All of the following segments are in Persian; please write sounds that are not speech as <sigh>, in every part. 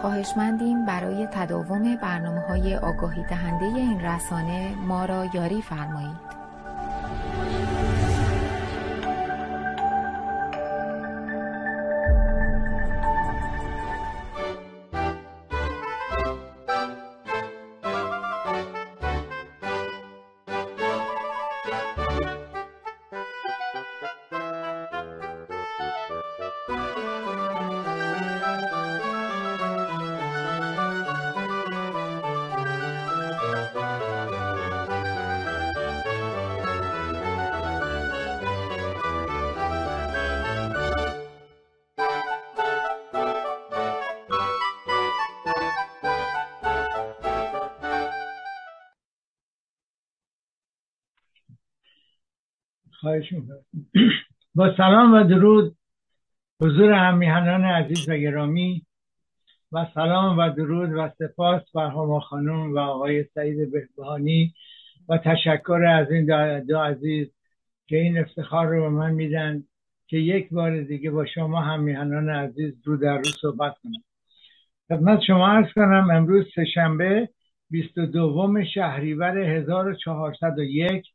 خواهشمندیم برای تداوم برنامه های آگاهی دهنده این رسانه ما را یاری فرمایید. خواهش با سلام و درود حضور همیهنان عزیز و گرامی. و سلام و درود و سپاس بر هما خانم و آقای سعید بهبهانی و تشکر از این دو عزیز که این افتخار رو به من میدن که یک بار دیگه با شما همیهنان عزیز رو در رو صحبت کنم. خدمت شما ارز کنم امروز سهشنبه 22 شهریور 1401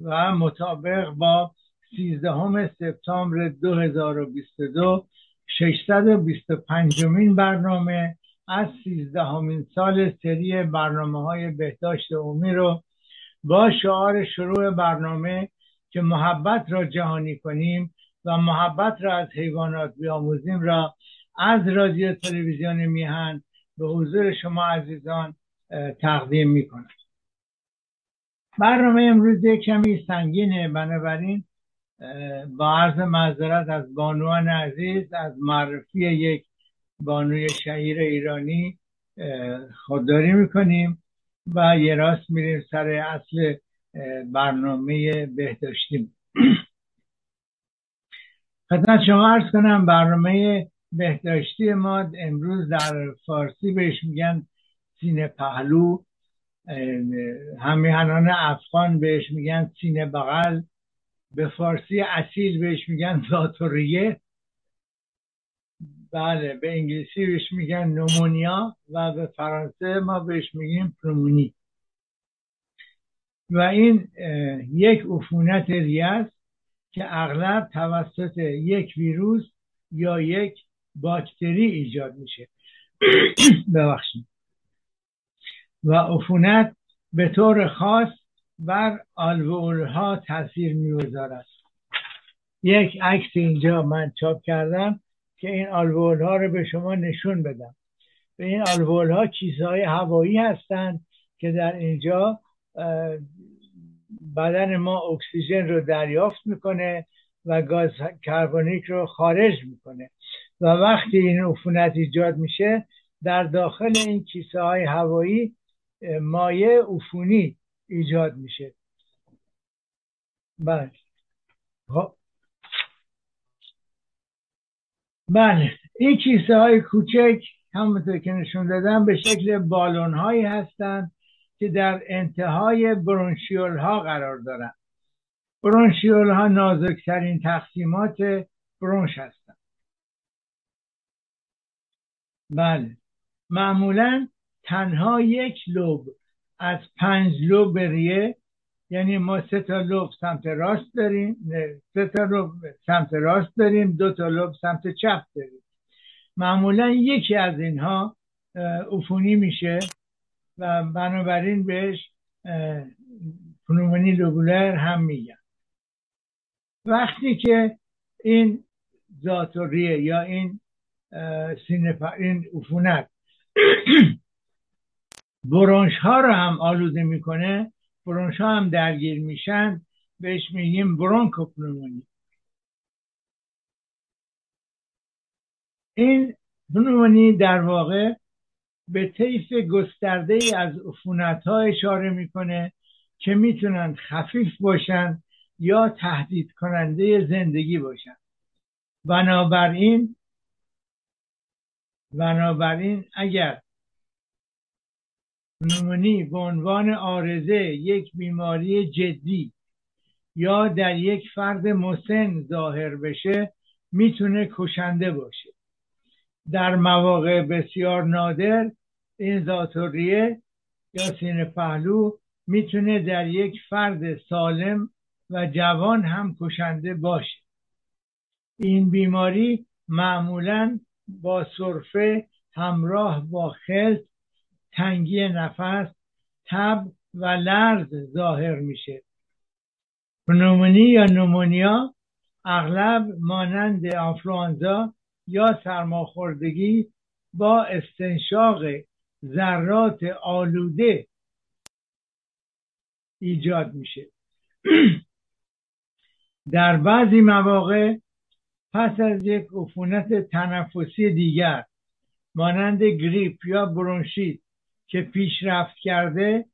و مطابق با 13 سپتامبر 2022 625 مین برنامه از 13 همین سال سری برنامه های بهداشت عمومی رو با شعار شروع برنامه که محبت را جهانی کنیم و محبت را از حیوانات بیاموزیم را از رادیو تلویزیون میهن به حضور شما عزیزان تقدیم می‌کنم. برنامه امروز کمی سنگینه. بنابراین با عرض معذرت از بانوان عزیز از معرفی یک بانوی شهیر ایرانی خودداری می‌کنیم و یه راست میریم سر اصل برنامه بهداشتیم. <clears throat> خدمت شما ارز کنم برنامه بهداشتی ما امروز در فارسی بهش میگن سینه پهلو. همیهنان افغان بهش میگن سینه بغل به فارسی اصیل بهش میگن زاتوریه. بله به انگلیسی بهش میگن نومونیا و به فرانسه ما بهش میگیم پرومونی و این یک عفونت ریه است که اغلب توسط یک ویروس یا یک باکتری ایجاد میشه. <clears throat> ببخشید. و عفونت به طور خاص بر آلوئول ها تاثیر می‌گذارد. یک عکس اینجا من چاپ کردم که این آلوئول رو به شما نشون بدم. به این آلوئول ها کیسه های هوایی هستند که در اینجا بدن ما اکسیژن رو دریافت می‌کنه و گاز کربونیک رو خارج می‌کنه. و وقتی این عفونت ایجاد میشه در داخل این کیسه های هوایی مایع عفونی ایجاد میشه. بله. خب. بله. این کیسه های کوچک همونطور که نشون دادم به شکل بالون هایی هستند که در انتهای برونشیول ها قرار دارن. برونشیول ها نازکترین تقسیمات برونش هستند بله. معمولا تنها یک لوب از پنج لوب ریه یعنی ما سه تا لوب سمت راست داریم سه تا لوب سمت راست داریم دو تا لوب سمت چپ داریم. معمولا یکی از اینها عفونی میشه و بنابراین بهش پنومونی لوبولر هم میگن. وقتی که این زاتوریه یا این سینپا این عفونت <clears throat> برونش ها رو هم آلوده می‌کنه برونش ها هم درگیر میشن بهش میگیم برونکوپنومونی. این پنومونی در واقع به طیف گسترده از عفونت ها اشاره می‌کنه که می‌تونن خفیف باشن یا تهدید کننده زندگی باشن. بنابراین بنابراین اگر پنومونی به عنوان آرزه یک بیماری جدی یا در یک فرد مسن ظاهر بشه می‌تونه کشنده باشه. در مواقع بسیار نادر این ذاتوریه یا سینه پهلو می‌تونه در یک فرد سالم و جوان هم کشنده باشه. این بیماری معمولا با سرفه همراه با خلط تنگی نفس تب و لرز ظاهر میشه. پنومونی یا نومونیا اغلب مانند آنفلوانزا یا سرماخوردگی با استنشاق ذرات آلوده ایجاد میشه. <clears throat> در بعضی مواقع پس از یک عفونت تنفسی دیگر مانند گریپ یا برونشیت که پیشرفت کرده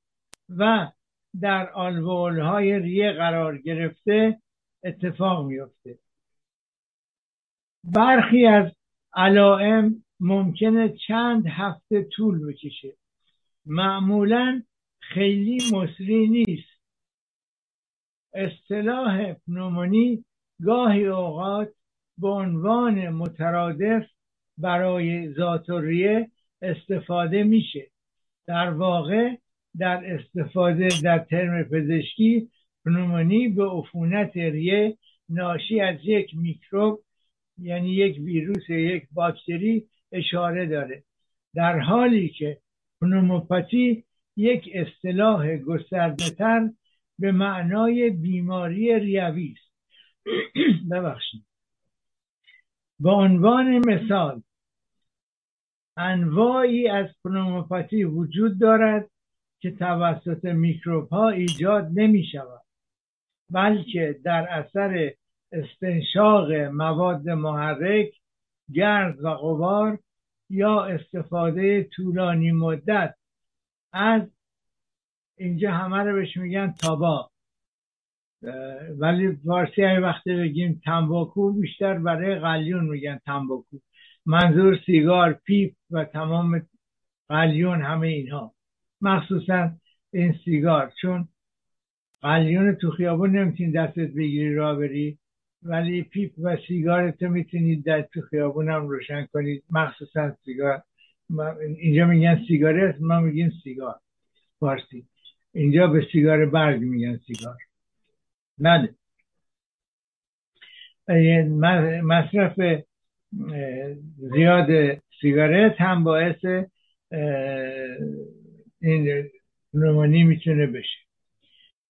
و در آلوول های ریه قرار گرفته اتفاق میفته برخی از علائم ممکنه چند هفته طول بکشه. معمولا خیلی مصری نیست. اصطلاح پنومونی گاهی اوقات به عنوان مترادف برای ذاتوریه استفاده میشه. در واقع در استفاده در ترم پزشکی پنومونی به عفونت ریه ناشی از یک میکروب یعنی یک ویروس یک باکتری اشاره داره. در حالی که پنوموپاتی یک اصطلاح گسترده به معنای بیماری ریوی است. <clears throat> ببخشید. به عنوان مثال انواعی از پنوموپاتی وجود دارد که توسط میکروب ها ایجاد نمی شود بلکه در اثر استنشاق مواد محرک گرد و غبار یا استفاده طولانی مدت از اینجا همه رو بهش میگن تابا. ولی فارسی های وقتی بگیم تنباکو بیشتر برای قلیون میگن تنباکو. منظور سیگار پیپ و تمام قلیون همه اینها. مخصوصا این سیگار چون قلیون تو خیابون نمی‌تونی دستت بگیری راه بری ولی پیپ و سیگار تو می‌تونید در تو خیابون هم روشن کنید مخصوصا سیگار. اینجا میگن سیگاره ما میگیم سیگار. فارسی. اینجا به سیگار برگ میگن سیگار. بله. مصرف زیاد سیگارت هم باعث این نمونی می‌تونه بشه.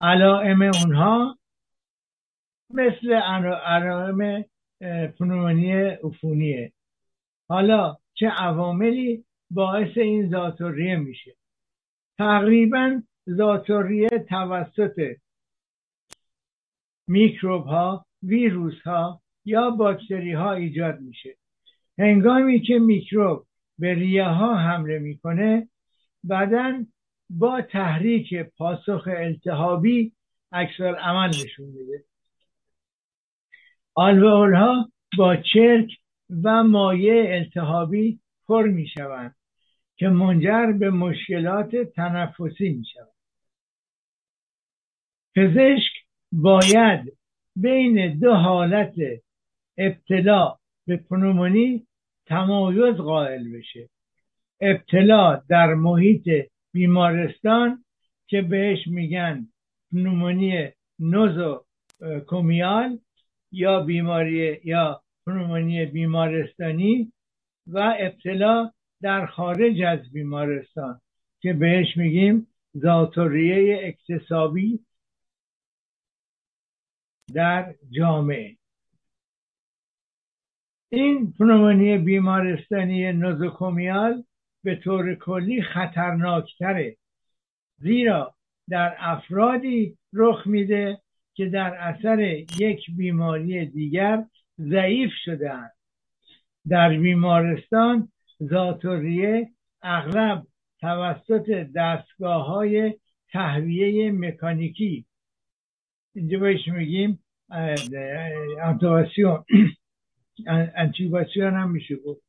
علائم اونها مثل علائم پنومونی عفونیه. حالا چه عواملی باعث این ذاتوریه میشه؟ تقریبا ذاتوریه توسط میکروب ها ویروس ها یا باکتری ها ایجاد میشه. هنگامی که میکروب به ریه ها حمله می‌کنه بدن با تحریک پاسخ التهابی اکثر عمل نشون میده. آلوئول ها با چرک و مایع التهابی پر می شوند که منجر به مشکلات تنفسی می شوند پزشک باید بین دو حالت ابتلا به پنومونی تمایز قائل بشه. ابتلا در محیط بیمارستان که بهش میگن پنومونی نوزو کومیال یا بیماری یا پنومونی بیمارستانی و ابتلا در خارج از بیمارستان که بهش میگیم ذاتوریه اکتسابی در جامعه. این پنومونی بیمارستانی نوزوکومیال به طور کلی خطرناکتره زیرا در افرادی رخ میده که در اثر یک بیماری دیگر ضعیف شدهاند. در بیمارستان زاتوریه اغلب توسط دستگاه های تهویه مکانیکی. اینجا بهش میگیم انتواسیون <clears throat> انتیواسیون هم میشه گفت.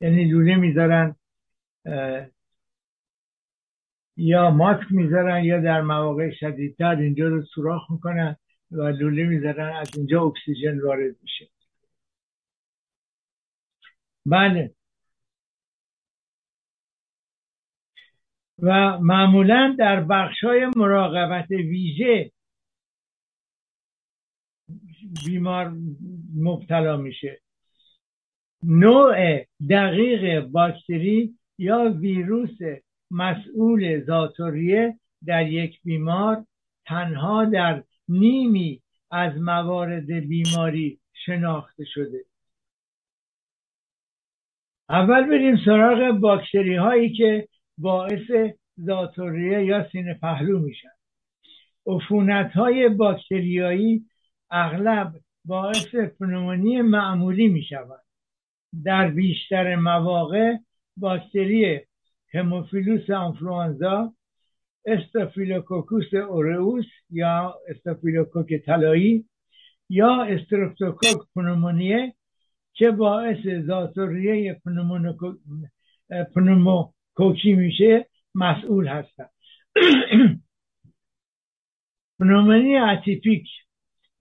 یعنی لوله می‌ذارن یا ماسک می‌ذارن یا در مواقع شدیدتر اینجا رو سوراخ می‌کنن و لوله می‌ذارن از اینجا اکسیژن وارد میشه. بله. و معمولا در بخش های مراقبت ویژه بیمار مبتلا میشه. نوع دقیق باکتری یا ویروس مسئول زاتوریه در یک بیمار تنها در نیمی از موارد بیماری شناخته شده. اول بریم سراغ باکتری هایی که باعث زاتوریه یا سینه پهلو میشن. عفونت های باکتریایی اغلب باعث پنومونی معمولی می‌شوند در بیشتر مواقع باکتری هموفیلوس آنفلوانزا استافیلوکوکوس اورئوس یا استافیلوکوک طلایی یا استرپتوکوک پنومونیه که باعث ذات‌الریه پنوموکوکی میشه مسئول هستن پنومونی <clears throat> اتیپیک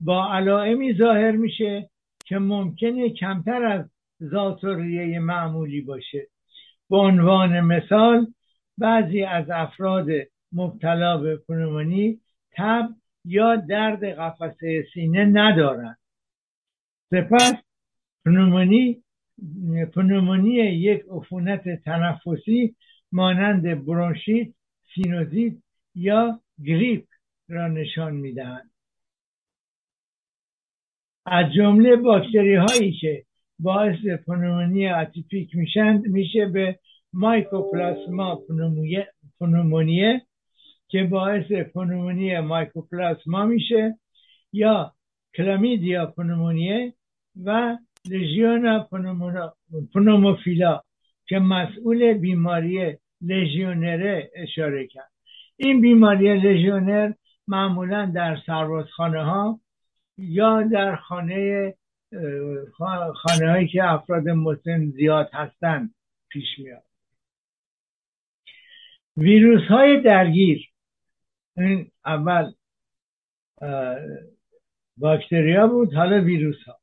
با علائمی ظاهر میشه که ممکنه کمتر از زاتوریه معمولی باشه. به عنوان مثال بعضی از افراد مبتلا به پنومونی تب یا درد قفسه سینه ندارند. سپس پنومونی پنومونی یک عفونت تنفسی مانند برونشیت سینوزیت یا گریپ را نشان می‌دهند از جمله باکتری هایی که باعث پنومونی اتیپیک میشن میشه به مایکوپلاسما پنومونیه که باعث پنومونی مایکوپلاسما میشه یا کلامیدیا پنومونیه و لژیونا پنوموفیلا که مسئول بیماری لژیونره اشاره کرد. این بیماری لژیونر معمولا در سربازخانه ها یا در خانه خانه هایی که افراد مسن زیاد هستند پیش میاد. ویروس های درگیر. این اول باکتریا بود حالا ویروس ها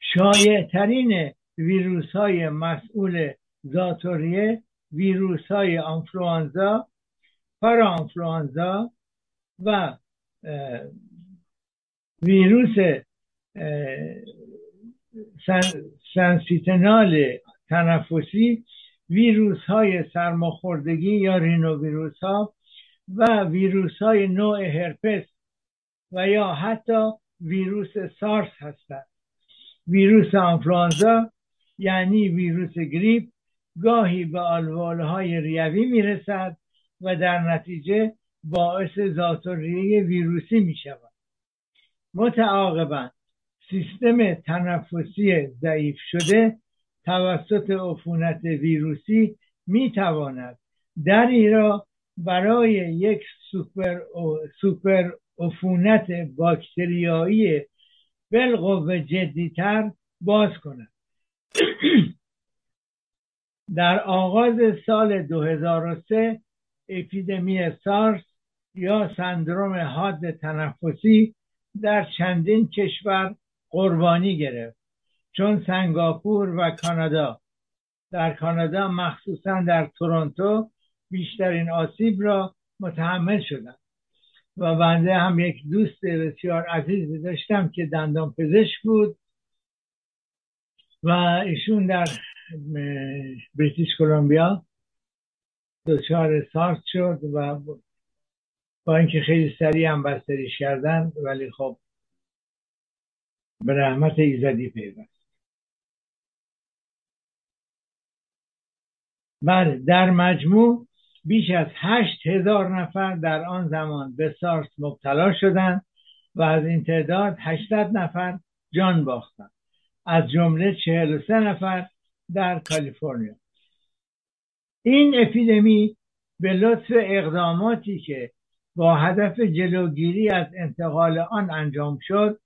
شایع ترین ویروس های مسئول زاتوریه ویروس های آنفلوانزا پارا آنفلوانزا و ویروس سنسیتنال تنفسی ویروس های سرماخوردگی یا رینوویروس ها و ویروس های نوع هرپس و یا حتی ویروس سارس هستند. ویروس آنفلانزا یعنی ویروس گریپ گاهی به آلوال های ریوی می‌رسد و در نتیجه باعث زاتوریه ویروسی می شود متعاقبا. سیستم تنفسی ضعیف شده توسط عفونت ویروسی می تواند دری را برای یک سوپر, سوپر عفونت باکتریایی بالقوه جدیتر باز کند. <clears throat> در آغاز سال 2003 اپیدمی سارس یا سندروم حاد تنفسی در چندین کشور قربانی گرفت چون سنگاپور و کانادا. در کانادا مخصوصا در تورنتو بیشترین آسیب را متحمل شدند و بنده هم یک دوست بسیار عزیزی داشتم که دندان پزشک بود و ایشون در بریتیش کلمبیا دچار سارس شد و اینکه خیلی سریع هم بستریش کردن ولی خب به رحمت ایزدی پیوست. بله در مجموع بیش از هشت هزار نفر در آن زمان به سارس مبتلا شدند و از این تعداد هشتاد نفر جان باختند. از جمله چهل و سه نفر در کالیفرنیا. این اپیدمی به لطف اقداماتی که با هدف جلوگیری از انتقال آن انجام شد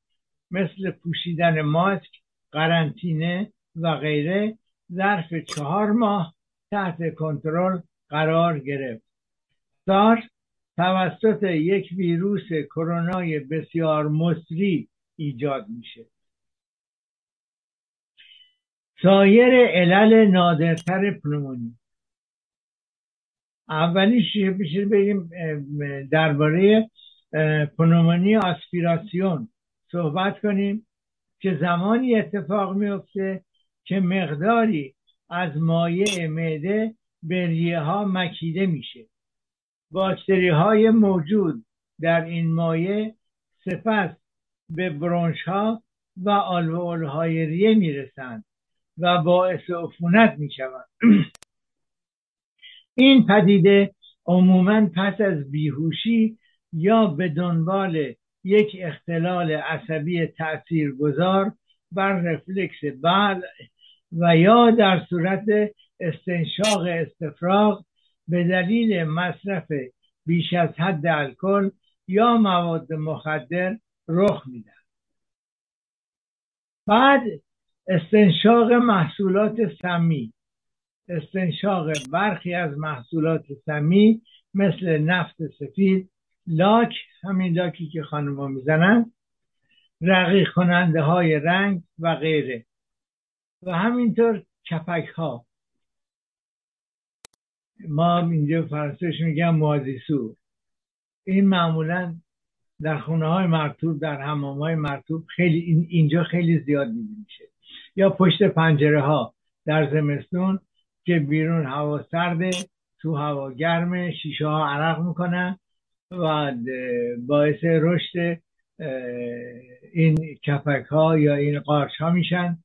مثل پوشیدن ماسک قرنطینه و غیره ظرف چهار ماه تحت کنترل قرار گرفت. سارس توسط یک ویروس کرونای بسیار مصری ایجاد میشه. سایر علل نادرتر پنومونی. اولیش بشه بگیم درباره پنومونی آسپیراسیون صحبت کنیم که زمانی اتفاق میفته که مقداری از مایع معده به ریه ها مکیده میشه. باکتری های موجود در این مایع سپس به برونش ها و آلوئول های ریه می‌رسند و باعث عفونت می‌شوند. <clears throat> این پدیده عموما پس از بیهوشی یا به دنبال یک اختلال عصبی تاثیرگذار بر رفلکس بل و یا در صورت استنشاق استفراغ به دلیل مصرف بیش از حد الکل یا مواد مخدر رخ میدن بعد استنشاق محصولات سمی. استنشاق برخی از محصولات سمی مثل نفت سفید لاک همین لاکی که خانم می‌زنن رقیق کننده های رنگ و غیره. و همینطور کپک ها ما اینجا فرانسهش میگم موازیسو. این معمولا در خونه های مرتوب در حمام های مرتوب خیلی اینجا خیلی زیاد دیده میشه یا پشت پنجره ها در زمستون که بیرون هوا سرده تو هوا گرمه شیشه ها عرق می‌کنن و باعث رشد این کپک ها یا این قارچ ها میشن.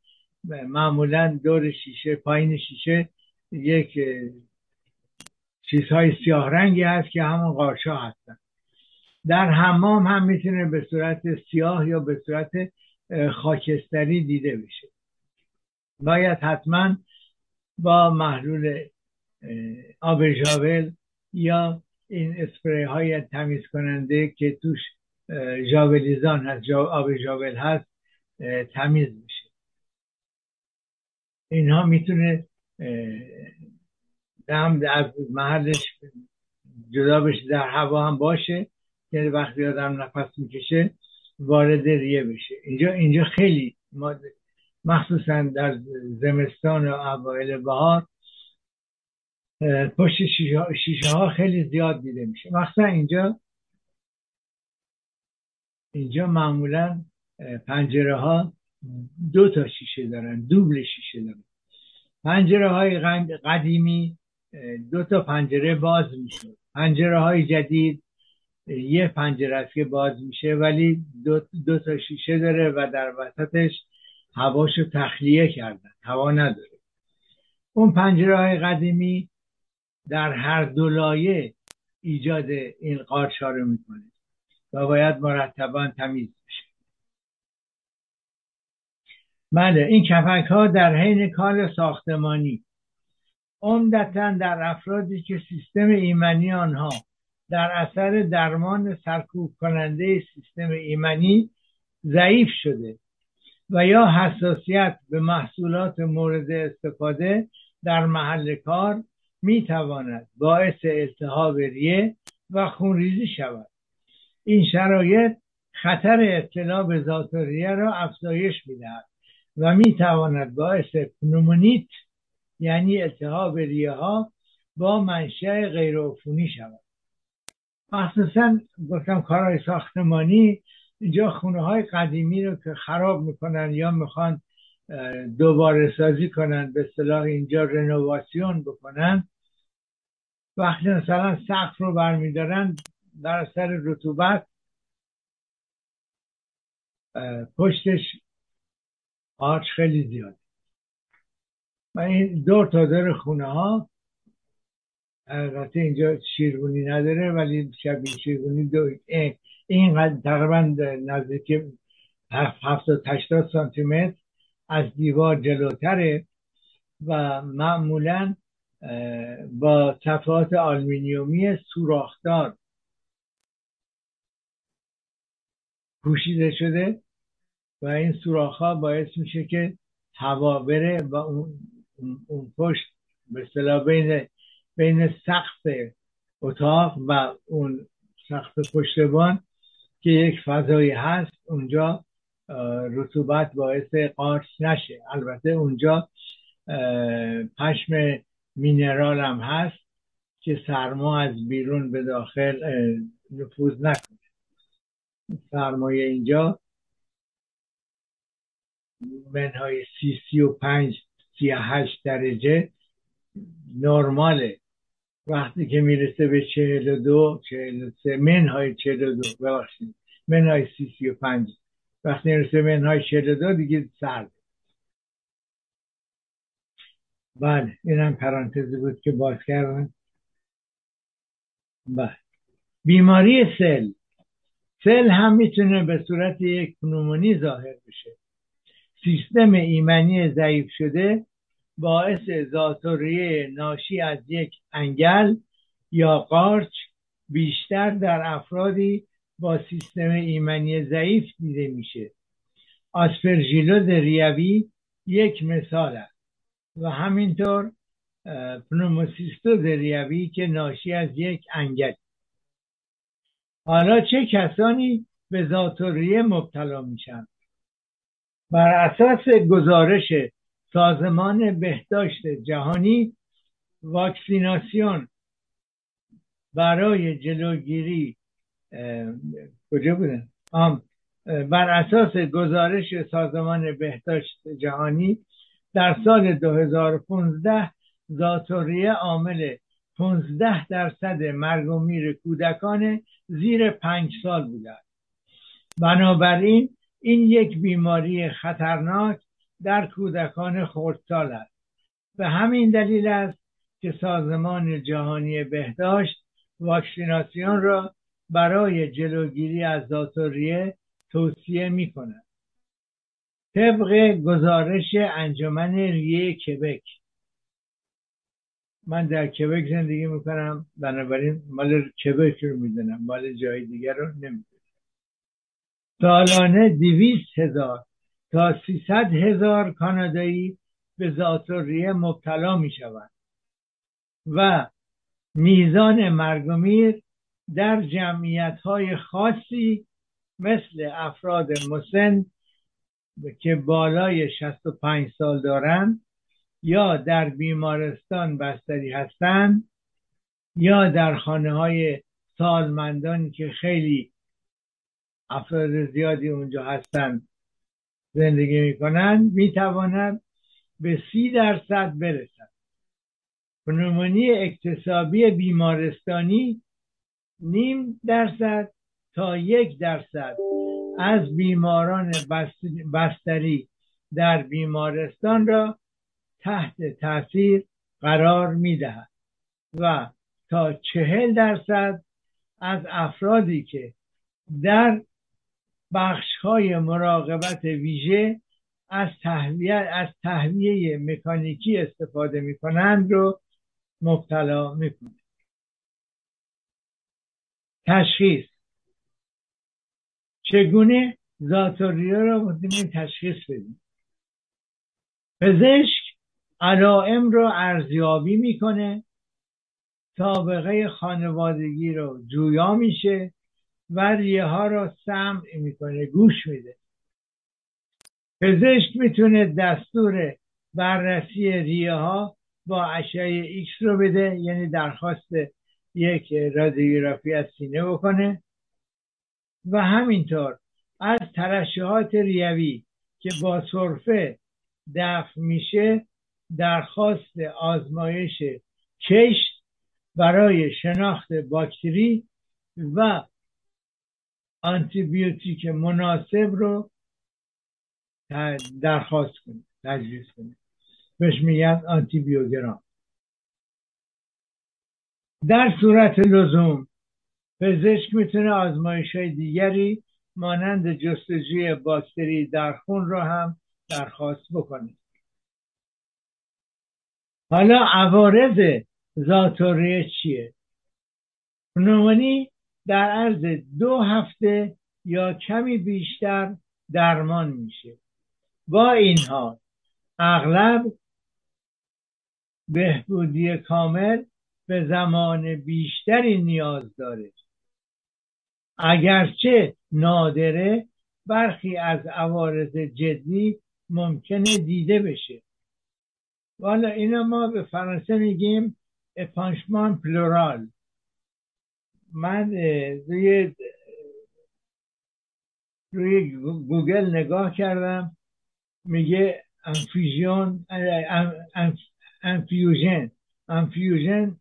معمولا دور شیشه پایین شیشه یک چیزهای سیاه رنگی هست که همون قارچ ها هستن. در حمام هم می‌تونه به صورت سیاه یا به صورت خاکستری دیده بشه. باید حتما با محلول آب ژاول یا این اسپری های تمیز کننده که توش ژاولیزان هست آب ژاول هست تمیز میشه. اینها می‌تونه هم از محلش جدا بشه در هوا هم باشه یعنی وقتی آدم نفس می‌کشه وارد ریه بشه. اینجا اینجا خیلی مخصوصا در زمستان و اوایل بهار پشت شیشه ها خیلی زیاد دیده میشه. مخصوصا اینجا اینجا معمولا پنجره ها دو تا شیشه دارن دوبل شیشه دارن. پنجره های قدیمی دو تا پنجره باز میشه. پنجره های جدید یه پنجره است که باز میشه ولی دو, دو تا شیشه داره و در وسطش هواشو تخلیه کردن. هوا نداره. اون پنجره های قدیمی در هر دو لایه ایجاد این قارچ رو می‌کنه و باید مرتبا تمیز بشه. بله این کفک ها در حین کار ساختمانی عمدتا در افرادی که سیستم ایمنی آنها در اثر درمان سرکوب کننده سیستم ایمنی ضعیف شده و یا حساسیت به محصولات مورد استفاده در محل کار می تواند باعث التهاب ریه و خونریزی شود. این شرایط خطر ابتلا به ذاتریه را افزایش می‌دهد و می تواند باعث پنومونیت یعنی التهاب ریه ها با منشأ غیرعفونی شود. مخصوصا گفتم کارهای ساختمانی اینجا خونه های قدیمی رو که خراب می‌کنن یا می‌خوان دوباره سازی کنن به صلاح اینجا رنوواسیون بکنن وقتی مثلا سقف رو برمیدارن در اثر رطوبت پشتش آرچ خیلی زیاد. و این دور تا دور خونه ها اینجا شیرگونی نداره ولی شبیه شیرگونی دو این تقریبا نزدیک هفتاد هشتاد سانتی متر از دیوار جلوتره و معمولا با صفحات آلمینیومی سوراخدار پوشیده شده و این سوراخ ها باعث میشه که هوا بره و اون, اون پشت به بین بین سقف اتاق و اون سقف پشتبان که یک فضایی هست اونجا رطوبت باعث قارچ نشه. البته اونجا پشم مینرال هم هست که سرما از بیرون به داخل نفوذ نکنه. سرمایه اینجا منهای سی سی و پنج سی هشت درجه نرماله. وقتی که می‌رسه به چهل و دو چهل و سه منهای چهل دو ببخشید. منهای سی سی و پنج. وقتی می‌رسه منهای چهل و دو دیگه سرد. بله اینم پرانتزی بود که باز کردن بله. بیماری سل. سل هم می‌تونه به صورت یک پنومونی ظاهر بشه. سیستم ایمنی ضعیف شده باعث ذات‌الریه ناشی از یک انگل یا قارچ بیشتر در افرادی با سیستم ایمنی ضعیف دیده میشه. آسپرژیلوز ریوی یک مثال است و همینطور پنوموسیستوز ریوی که ناشی از یک انگل. حالا چه کسانی به زاتوریه مبتلا میشن؟ بر اساس گزارش سازمان بهداشت جهانی واکسیناسیون برای جلوگیری کجا بودن؟ بر اساس گزارش سازمان بهداشت جهانی در سال 2015 زاتوریه عامل 15 درصد مرگ و میر کودکان زیر پنج سال بوده بنابراین این یک بیماری خطرناک در کودکان خردسال است. به همین دلیل است که سازمان جهانی بهداشت واکسیناسیون را برای جلوگیری از زاتوریه توصیه می کند طبق گزارش انجمن ریه کبک. من در کبک زندگی می‌کنم بنابراین مال کبک رو می‌دونم مال جای دیگر رو نمی‌دونم. سالانه دویست هزار تا سیصد هزار کانادایی به زاتوریه مبتلا می شوند. و میزان مرگ و میر در جمعیت های خاصی مثل افراد مسن که بالای 65 سال دارند یا در بیمارستان بستری هستند یا در خانه های سالمندانی که خیلی افراد زیادی اونجا هستند. زندگی می‌کنند می‌توانند به سی درصد برسند. پنومونی اکتسابی بیمارستانی نیم درصد تا یک درصد از بیماران بستری در بیمارستان را تحت تاثیر قرار می‌دهد و تا چهل درصد از افرادی که در بخش های مراقبت ویژه از تهویه از تهویه مکانیکی استفاده می کنند رو مبتلا می تشخیص چگونه ذات‌الریه می‌تونیم تشخیص بدیم؟ پزشک علائم رو ارزیابی می‌کنه سابقه خانوادگی رو جویا میشه و ریه ها را سمع می‌کنه گوش میده. پزشک می‌تونه دستور بررسی ریه ها با اشعه ایکس رو بده یعنی درخواست یک رادیوگرافی از سینه بکنه. و همینطور از ترشحات ریوی که با سرفه دفع میشه درخواست آزمایش کشت برای شناخت باکتری و آنتیبیوتیک مناسب رو درخواست کنید تجویز کنید. بهش میگن آنتیبیوگرام. در صورت لزوم پزشک می‌تونه آزمایش های دیگری مانند جستجوی باکتری در خون رو هم درخواست بکنه. حالا عوارض زاتوریه چیه؟ پنومونی در عرض دو هفته یا کمی بیشتر درمان میشه. با این حال اغلب بهبودی کامل به زمان بیشتری نیاز داره. اگرچه نادره برخی از عوارض جدی ممکنه دیده بشه. والا اینا ما به فرانسه میگیم اپانشمان پلورال. من روی روی گوگل نگاه کردم. میگه انفیژن انفیوژن انفیوژن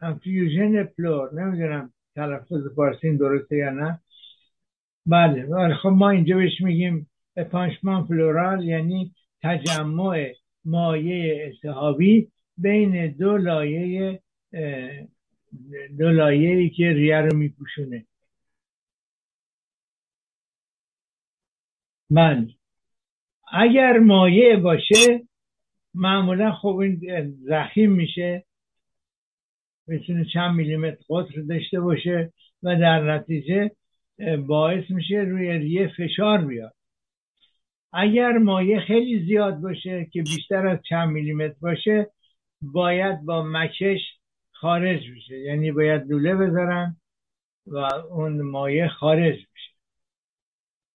انفیوژن پلور. نمی‌دونم تلفظ فارسی درسته یا نه. بله خب ما اینجا بهش میگیم épanchement pleural یعنی تجمع مایه التهابی بین دو لایه دو لایه که ریه رو میپوشونه. بله اگر مایع باشه معمولا خب این زخیم میشه. می‌تونه چند میلیمتر قطر داشته باشه و در نتیجه باعث میشه روی ریه فشار بیاد. اگر مایع خیلی زیاد باشه که بیشتر از چند میلیمتر باشه باید با مکش خارج بشه یعنی باید لوله بذارن و اون مایع خارج بشه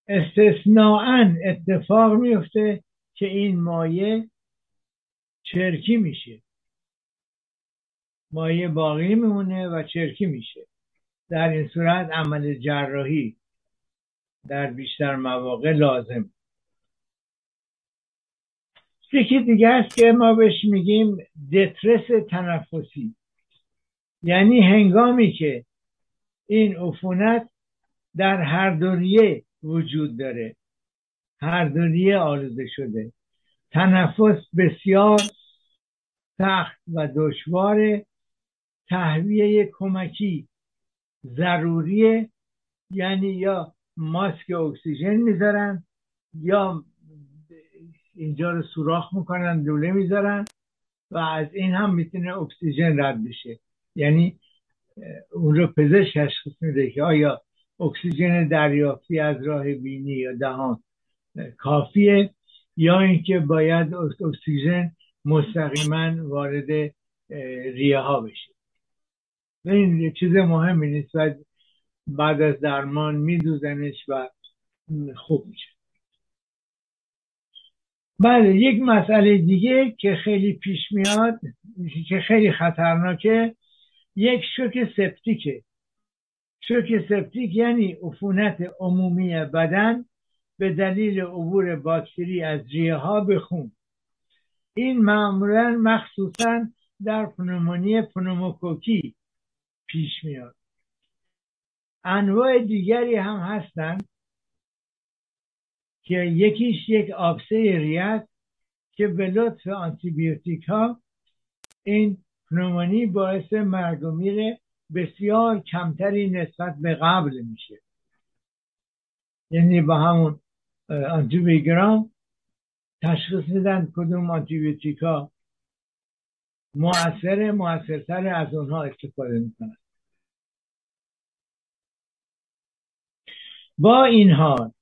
استثناعا اتفاق میفته که این مایع چرکی میشه. مایع باقی میمونه و چرکی میشه. در این صورت عمل جراحی در بیشتر مواقع لازم. یکی دیگه است که ما بهش میگیم دترس تنفسی. یعنی هنگامی که این عفونت در هر دوریه وجود داره هر دوریه آلوده شده. تنفس بسیار سخت و دشوار تهویه کمکی ضروریه یعنی یا ماسک اکسیژن می‌ذارن یا اینجا رو سوراخ می‌کنن لوله می‌ذارن و از این هم می‌تونه اکسیژن رد بشه. یعنی اون رو پزشک تشخیص میده که آیا اکسیژن دریافتی از راه بینی یا دهان کافیه یا اینکه باید اکسیژن مستقیما وارد ریه ها بشه. این چیز مهمی نیست و بعد از درمان میدوزنش و خوب میشه. بله یک مسئله دیگه که خیلی پیش میاد که خیلی خطرناکه یک شوک سپتیکه. شوک سپتیک یعنی عفونت عمومی بدن به دلیل عبور باکتری از ریه ها به خون. این معمولا مخصوصا در پنومونی پنوموکوکی پیش میاد. انواع دیگری هم هستند که یکیش یک آبسه ریه‌ست که به لطف آنتیبیوتیک ها این پنومونی باعث مرگ و بسیار کمتری نسبت به قبل میشه. یعنی با همون آنتیبیوگرام تشخیص میدن کدوم آنتیبیوتیک ها مؤثر مؤثرتر از اونها استفاده می‌کنن. با این حال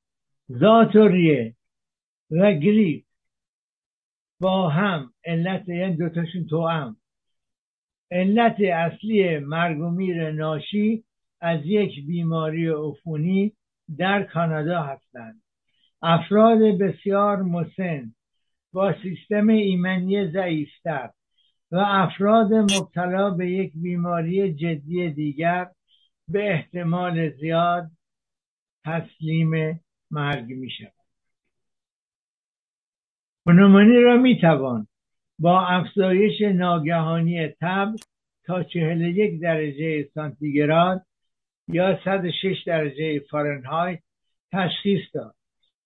ذاتوریه و گریپ با هم علت یعنی دوتاشون تو هم علت اصلی مرگ و میر ناشی از یک بیماری عفونی در کانادا هستند. افراد بسیار مسن با سیستم ایمنی ضعیفتر و افراد مبتلا به یک بیماری جدی دیگر به احتمال زیاد تسلیم مرگ می شود را می با افزایش ناگهانی تب تا 41 درجه سانتیگراد یا 106 درجه فارنهایت تشخیص داد.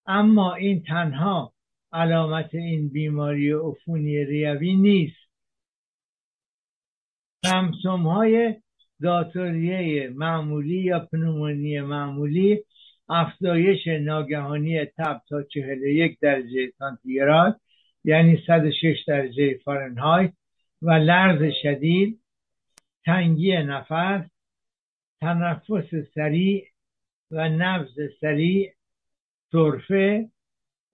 اما این تنها علامت این بیماری عفونی ریوی نیست. سمسوم های ذاتوریه معمولی یا پنومونی معمولی افزایش ناگهانی تب تا 41 درجه سانتیگراد یعنی 106 درجه فارنهایت و لرز شدید تنگی نفس تنفس سریع و نبض سریع سرفه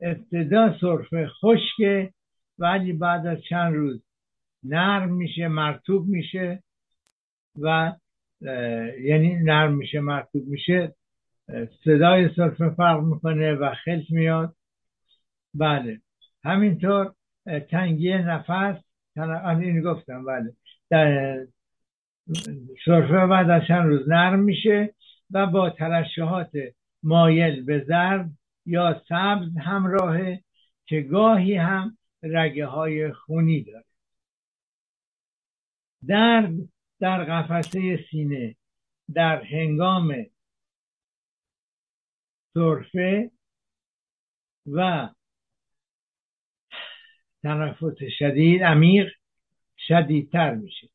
ابتدا سرفه خشک ولی بعد از چند روز نرم میشه مرتوب میشه و یعنی نرم میشه مرتوب میشه. صدای سرفه فرق می‌کنه و خلط میاد. بله. همینطور تنگی نفس این گفتم بله. در سرفه بعد از چند روز نرم میشه و با ترشحات مایل به زرد یا سبز همراهه که گاهی هم رگه های خونی داره. درد در قفسه سینه در هنگام سرفه و تنفس شدید عمیق شدیدتر میشه.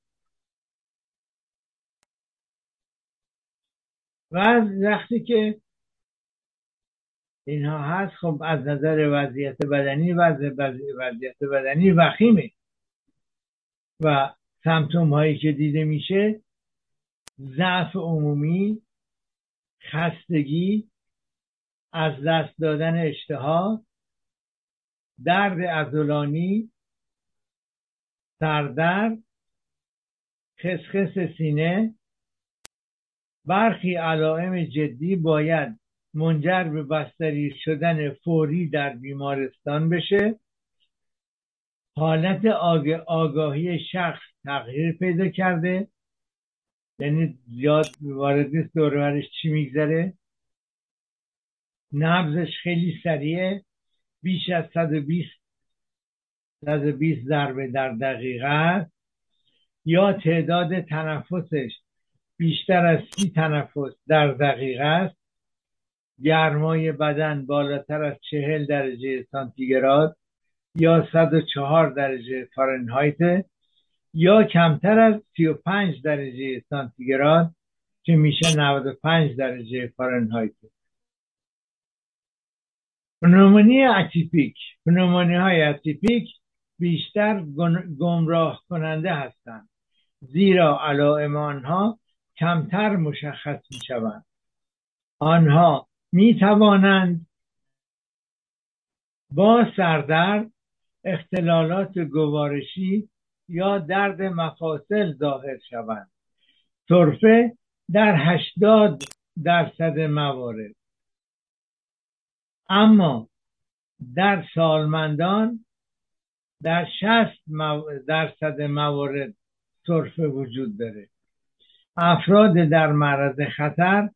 و وقتی که اینها هست خب از نظر وضعیت بدنی وضعیت بدنی وخیمه. و سمتوم هایی که دیده میشه ضعف عمومی خستگی از دست دادن اشتها درد ازولانی سردرد خسخس سینه. برخی علائم جدی باید منجر به بستری شدن فوری در بیمارستان بشه. حالت آگاهی شخص تغییر پیدا کرده. یعنی زیاد وارد نیست دورورش چی میگذره؟ نبزش خیلی سریعه. بیش از 120 120 ضربه در دقیقه یا تعداد تنفسش بیشتر از سی تنفس در دقیقه است گرمای بدن بالاتر از چهل درجه سانتیگراد یا 104 درجه فارنهایت. یا کمتر از 35 درجه سانتیگراد که میشه 95 درجه فارنهایت. پنومونی اتیپیک پنومونی های اتیپیک بیشتر گمراه کننده هستند زیرا علائم آنها کمتر مشخص می شوند آنها می توانند با سردرد اختلالات گوارشی یا درد مفاصل ظاهر شوند. طرفه در هشتاد درصد موارد. اما در سالمندان در شست درصد موارد طرفه وجود داره. افراد در معرض خطر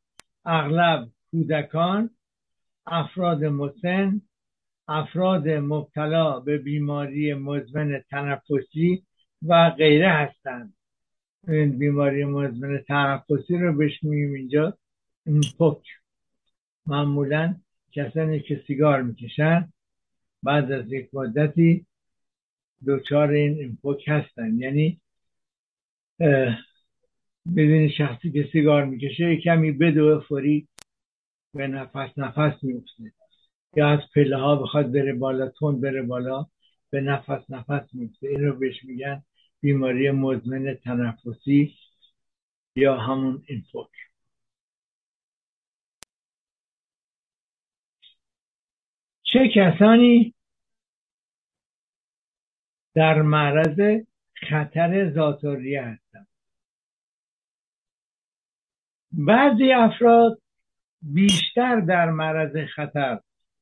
اغلب کودکان افراد مسن افراد مبتلا به بیماری مزمن تنفسی و غیره هستند. این بیماری مزمن تنفسی رو بهش میگیم اینجا پک معمولا کسانی که سیگار می‌کشن بعد از یک مدتی دچار این اینپوک هستن. یعنی بدون شخصی که سیگار می‌کشه کمی بدو فوری به نفس نفس میفته یا از پله ها بخواد بره بالا تون بره بالا به نفس نفس میفته این رو بهش میگن بیماری مزمن تنفسی یا همون اینفوک چه کسانی در معرض خطر زاتوریه هستند؟ بعضی افراد بیشتر در معرض خطر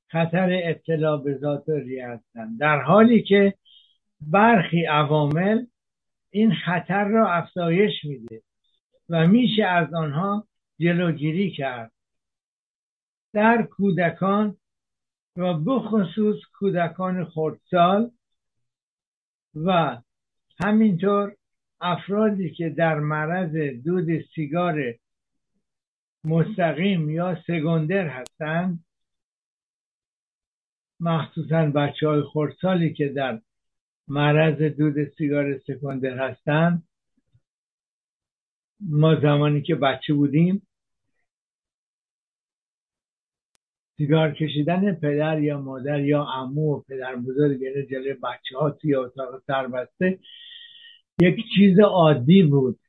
خطر اطلاع به زاتوریه هستند. در حالی که برخی عوامل این خطر را افزایش میده و میشه از آنها جلوگیری کرد. در کودکان و بخصوص کودکان خردسال و همینطور افرادی که در معرض دود سیگار مستقیم یا سگندر هستند مخصوصا بچه های خردسالی که در معرض دود سیگار سکندر هستند ما زمانی که بچه بودیم سیگار کشیدن پدر یا مادر یا عمو و پدر بزرگ یعنی جلوی بچه ها توی اتاق سربسته یک چیز عادی بود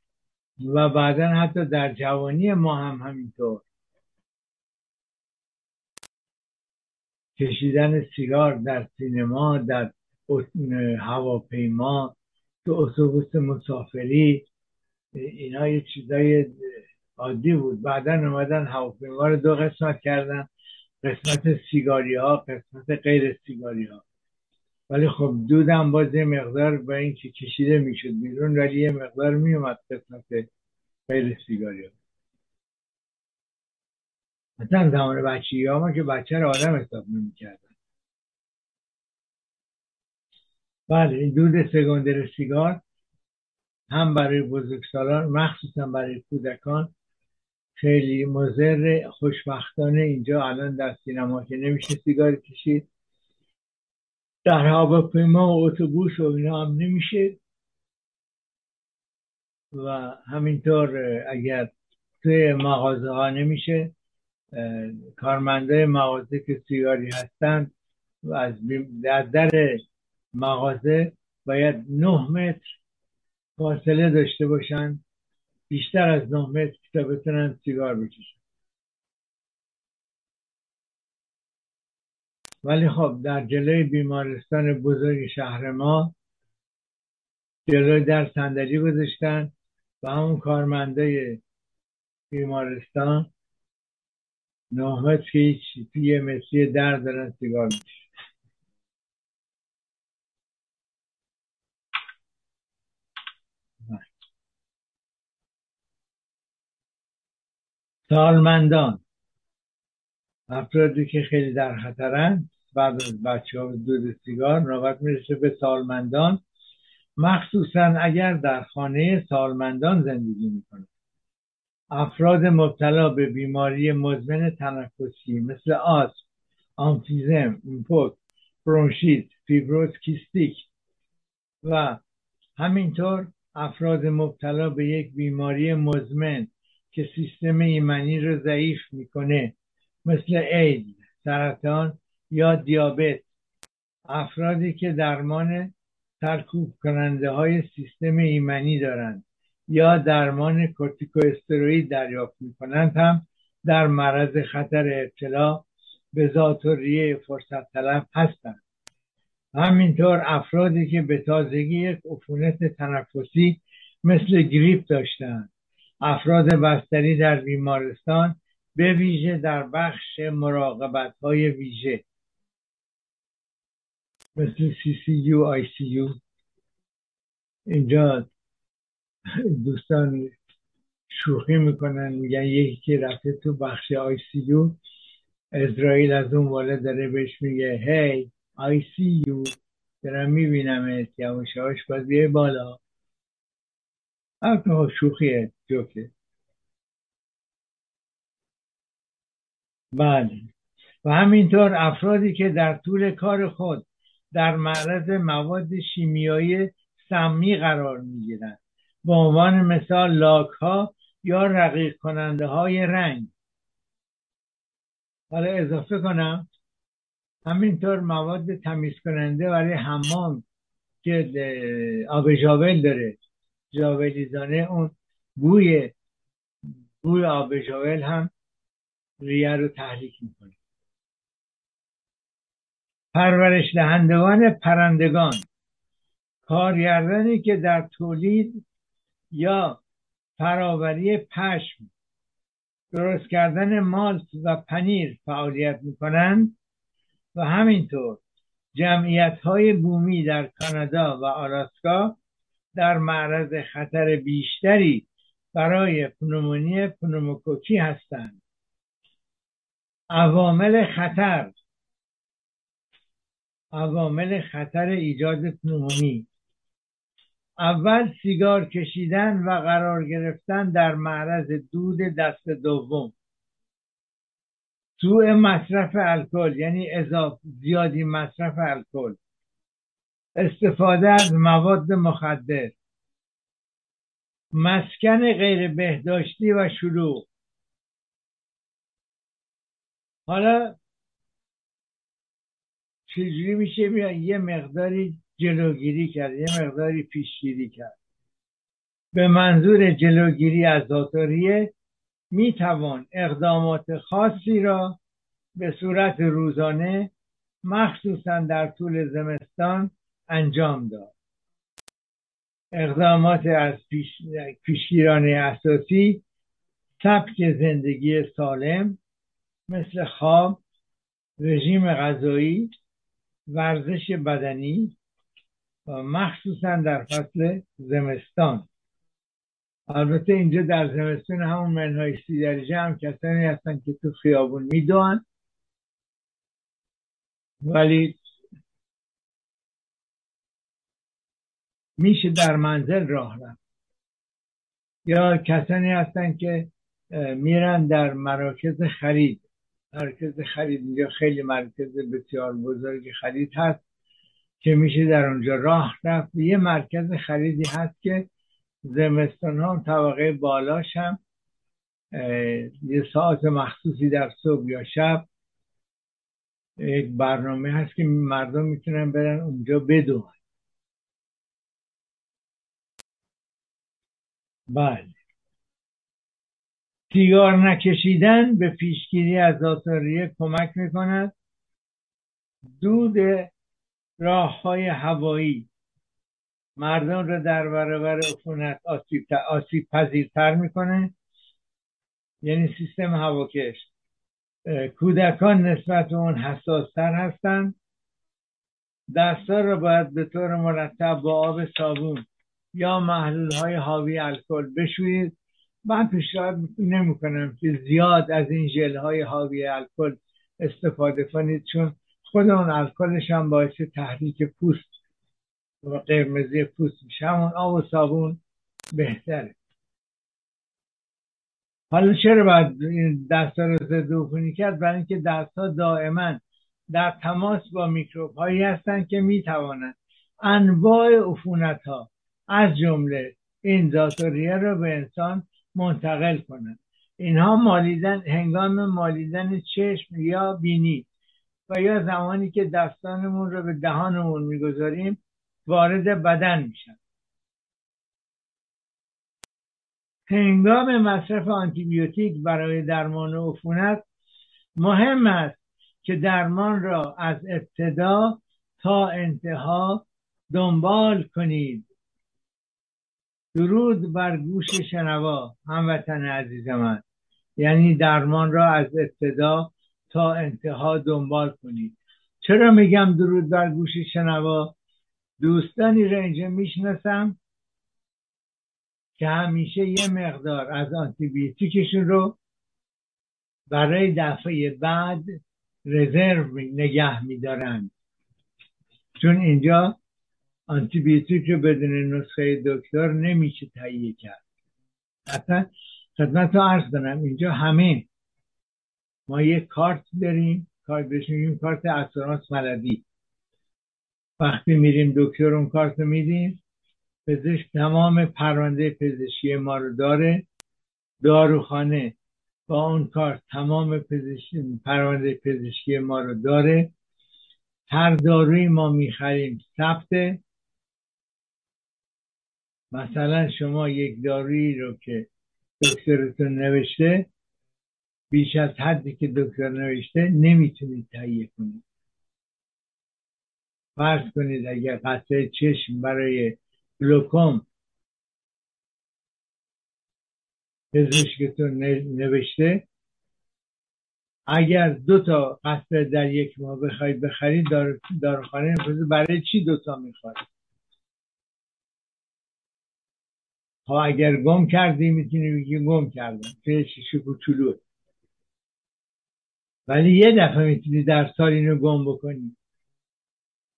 و بعدا حتی در جوانی ما هم همینطور. کشیدن سیگار در سینما در هواپیما تو اتوبوس مسافری اینا یه چیزای عادی بود. بعدا اومدن هواپیما رو دو قسمت کردن. قسمت سیگاری ها قسمت غیر سیگاری ها ولی خب دودم باز یه مقدار با اینکه کشیده می‌شد بیرون ولی یه مقدار میومد قسمت غیر سیگاری ها مثلا زمان بچگی ها ما که بچه رو آدم حساب نمی‌کردن. بله این دود سگندر سیگار هم برای بزرگسالان مخصوصا برای کودکان خیلی مضر خوشبختانه اینجا الان در سینما که نمیشه سیگار کشید. در هواپیما و اتوبوس و اینا هم نمیشه. و همینطور اگر توی مغازه ها نمیشه کارمنده مغازه که سیگاری هستن و از در در مغازه باید نه متر فاصله داشته باشن بیشتر از نه متر تا بتونن سیگار بکشن. ولی خب در جلوی بیمارستان بزرگ شهر ما جلوی در صندلی گذاشتن و همون کارمنده بیمارستان نه که هیچ توی مسی در دارن سیگار میشه سالمندان. افرادی که خیلی در خطرن بعد از بچه ها دود سیگار نوبت می‌رسه به سالمندان. مخصوصا اگر در خانه سالمندان زندگی می‌کنه. افراد مبتلا به بیماری مزمن تنفسی مثل آسم آمفیزم ایمپوک برونشیت فیبروز کیستیک و همینطور افراد مبتلا به یک بیماری مزمن که سیستم ایمنی رو ضعیف می‌کنه. مثل اید سرطان یا دیابت. افرادی که درمان ترکوب کننده های سیستم ایمنی دارند یا درمان کورتیکوستروئید دریافت می‌کنند هم در معرض خطر ابتلا به ذاتوریه فرصت طلب هستند. همینطور افرادی که به تازگی یک عفونت تنفسی مثل گریپ داشتند افراد بستری در بیمارستان به ویژه در بخش مراقبت های ویژه. مثل سی سی یو اینجا دوستان شوخی می‌کنن میگن یکی که رفته تو بخش یو اسرائیل از اون والا داره بهش میگه هی آی سی یو دارم می‌بینم یواش یواش باید بالا. البته شوخیه جوکه. بله. و همینطور افرادی که در طول کار خود در معرض مواد شیمیایی سمی قرار می‌گیرند. به عنوان مثال لاک ها یا رقیق کننده های رنگ. حالا اضافه کنم همینطور مواد تمیز کننده برای حمام که آب داره. جاولیزانه اون بوی بوی آب جاول هم ریه رو تحریک می‌کنه. پرورش دهندگان پرندگان کارگردانی که در تولید یا فراوری پشم درست کردن مالت و پنیر فعالیت می‌کنند و همینطور جمعیت های بومی در کانادا و آلاسکا در معرض خطر بیشتری برای پنومونی پنوموکوکی هستند. عوامل خطر. عوامل خطر ایجاد پنومونی. اول سیگار کشیدن و قرار گرفتن در معرض دود دست دوم. سوء مصرف الکل یعنی اضافه زیادی مصرف الکل. استفاده از مواد مخدر. مسکن غیر بهداشتی و شلوغ. حالا چجوری میشه یه مقداری جلوگیری کرد یه مقداری پیشگیری کرد. به منظور جلوگیری از ذاتوریه می‌توان اقدامات خاصی را به صورت روزانه مخصوصا در طول زمستان انجام داد. اقدامات از پیش... پیشگیرانه اساسی سبک زندگی سالم مثل خواب رژیم غذایی ورزش بدنی و مخصوصا در فصل زمستان. البته اینجا در زمستان همون منهای سی درجه هم کسانی هستن که تو خیابون میدوان ولی میشه در منزل راه رفت. یا کسانی هستن که میرن در مراکز خرید. مرکز خرید اینجا خیلی مرکز بسیار بزرگی خرید هست که میشه در اونجا راه رفت. یه مرکز خریدی هست که زمستان ها طبقه بالاش هم یه ساعت مخصوصی در صبح یا شب یک برنامه هست که مردم می‌تونن برن اونجا بدون. بله. سیگار نکشیدن به پیشگیری از آساریه کمک می‌کند. دود راه های هوایی. مردم را در برابر عفونت آسیب, آسیب پذیرتر می‌کنه. یعنی سیستم هواکش. کودکان نسبت به اون حساستر هستند. دستها را باید به طور مرتب با آب صابون یا محلول های حاوی الکل بشویید. من پیشنهاد نمی کنم که زیاد از این ژل های حاوی الکل استفاده کنید چون خود اون الکلش هم باعث تحریک پوست و قرمزی پوست میشه. همون آب و صابون بهتره. حالا چرا باید دست رو ضد عفونی کرد؟ برای اینکه دستها دائما در تماس با میکروب هایی هستند که می‌توانند انواع عفونت ها از جمله این ذاتوریه رو به انسان منتقل کنند اینها مالیدن هنگام مالیدن چشم یا بینی و یا زمانی که دستانمون رو به دهانمون می‌گذاریم وارد بدن میشن. هنگام مصرف آنتیبیوتیک برای درمان عفونت مهم است که درمان را از ابتدا تا انتها دنبال کنید. درود بر گوش شنوا هموطن عزیز من. یعنی درمان را از ابتدا تا انتها دنبال کنید. چرا میگم درود بر گوش شنوا؟ دوستانی را اینجا می‌شناسم که همیشه یه مقدار از آنتیبیوتیکشون رو برای دفعه بعد رزرو نگه میدارن. چون اینجا آنتیبیوتیک رو بدون نسخه دکتر نمیشه تهیه کرد. اصلا خدمت رو عرض کنم اینجا همه ما یه کارت داریم کارت بهش کارت اسورانس ملدی وقتی میریم دکتر اون کارت رو میدیم پزشک تمام پرونده پزشکی ما رو داره. داروخانه با اون کارت تمام پزشکی پرونده پزشکی ما رو داره. هر داروی ما می‌خریم ثبته مثلا شما یک دارویی رو که دکترتون نوشته بیش از حدی که دکتر نوشته نمی‌تونید تهیه کنید. فرض کنید اگر قطعه چشم برای گلوکوم پزشکتون نوشته اگر دو تا قطعه در یک ماه بخواید بخرید داروخانه برای چی دو تا می‌خواید ها اگر گم کردی می‌تونی بگی گم کردم. توی شیشه کوچولو. ولی یه دفعه می‌تونی در سال اینو گم بکنی.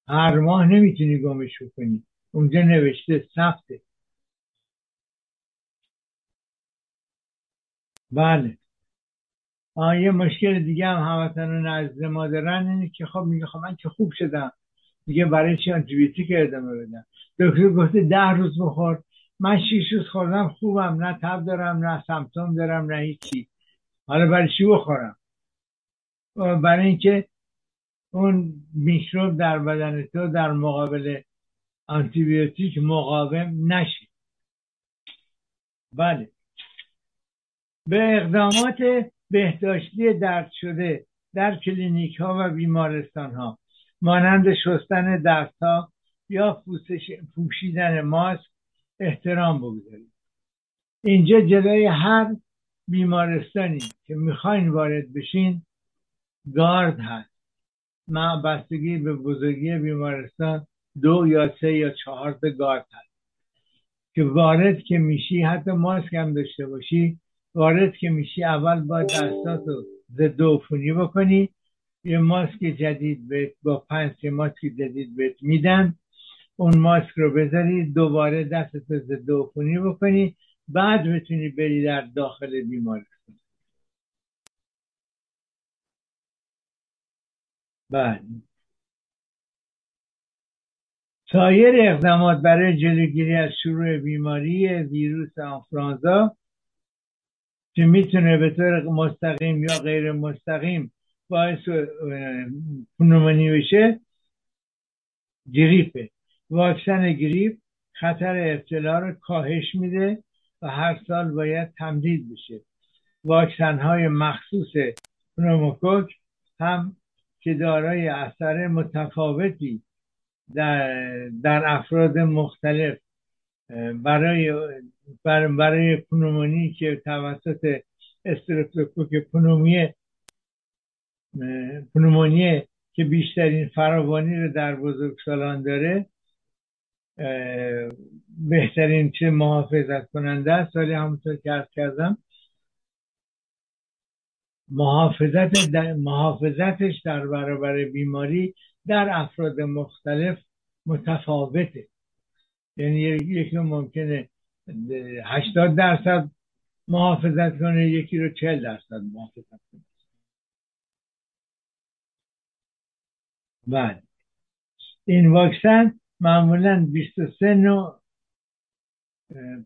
هر ماه نمی‌تونی گمش بکنی. اونجا نوشته ثبته بله. یه مشکل دیگه هم هموطن نزد ما دارن اینه که خب میگه خب من که خوب شدم. دیگه برای چی آنتیبیوتیک ادامه بدم؟ دکتر گفته ده روز بخور. من شیش روز خوردم خوبم. نه تب دارم نه سمتوم دارم نه هیچی. حالا برای چی بخورم؟ برای اینکه اون میکروب در بدن تو در مقابل آنتیبیوتیک مقاوم نشید بله. به اقدامات بهداشتی درد شده در کلینیک ها و بیمارستان ها مانند شستن دست ها یا پوشیدن ماسک احترام بگذارید اینجا جلوی هر بیمارستانی که می‌خواین وارد بشین گارد هست. بستگی به بزرگی بیمارستان دو یا سه یا چهار تا گارد هست. که وارد که میشی حتی ماسک هم داشته باشی وارد که میشی اول باید دستاتو ضد عفونی بکنی یه ماسک جدید به با پنج ماسک جدید بهت میدن. اون ماسک رو بذاری دوباره دستتو ضد عفونی بکنی بعد بتونی بری در داخل بیمارستان بعد. سایر اقدامات برای جلوگیری از شروع بیماری ویروس آنفرانزا که می‌تونه به طور مستقیم یا غیر مستقیم باعث پنومونی بشه گریپه. واکسن گریپ خطر ابتلا رو کاهش میده و هر سال باید تمدید بشه. واکسن های مخصوص پنوموکوک هم که دارای اثر متفاوتی در, در افراد مختلف برای برای پنومونی که توسط استرپتوکوک پنومونیه پنومونیه که بیشترین فراوانی رو در بزرگسالان داره بهترین چه محافظت کننده است ولی همونطور که ارز کردم محافظت محافظتش در برابر بیماری در افراد مختلف متفاوته. یعنی یکی ممکنه 80 درصد محافظت کنه یکی رو 40 درصد محافظت کنه. بعد این واکسن معمولا 23 نوع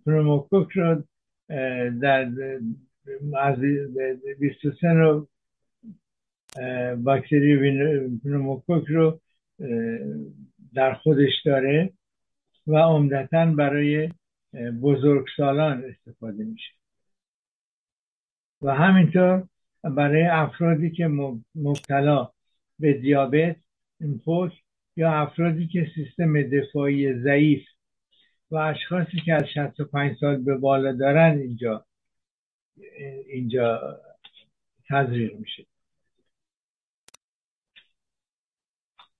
پروموکوک رو در از 23 نوع باکتری پنوموکوک رو در خودش داره و عمدتا برای بزرگسالان استفاده میشه. و همینطور برای افرادی که مبتلا به دیابت اینفوک یا افرادی که سیستم دفاعی ضعیف و اشخاصی که از 65 سال به بالا دارن اینجا اینجا تزریق میشه.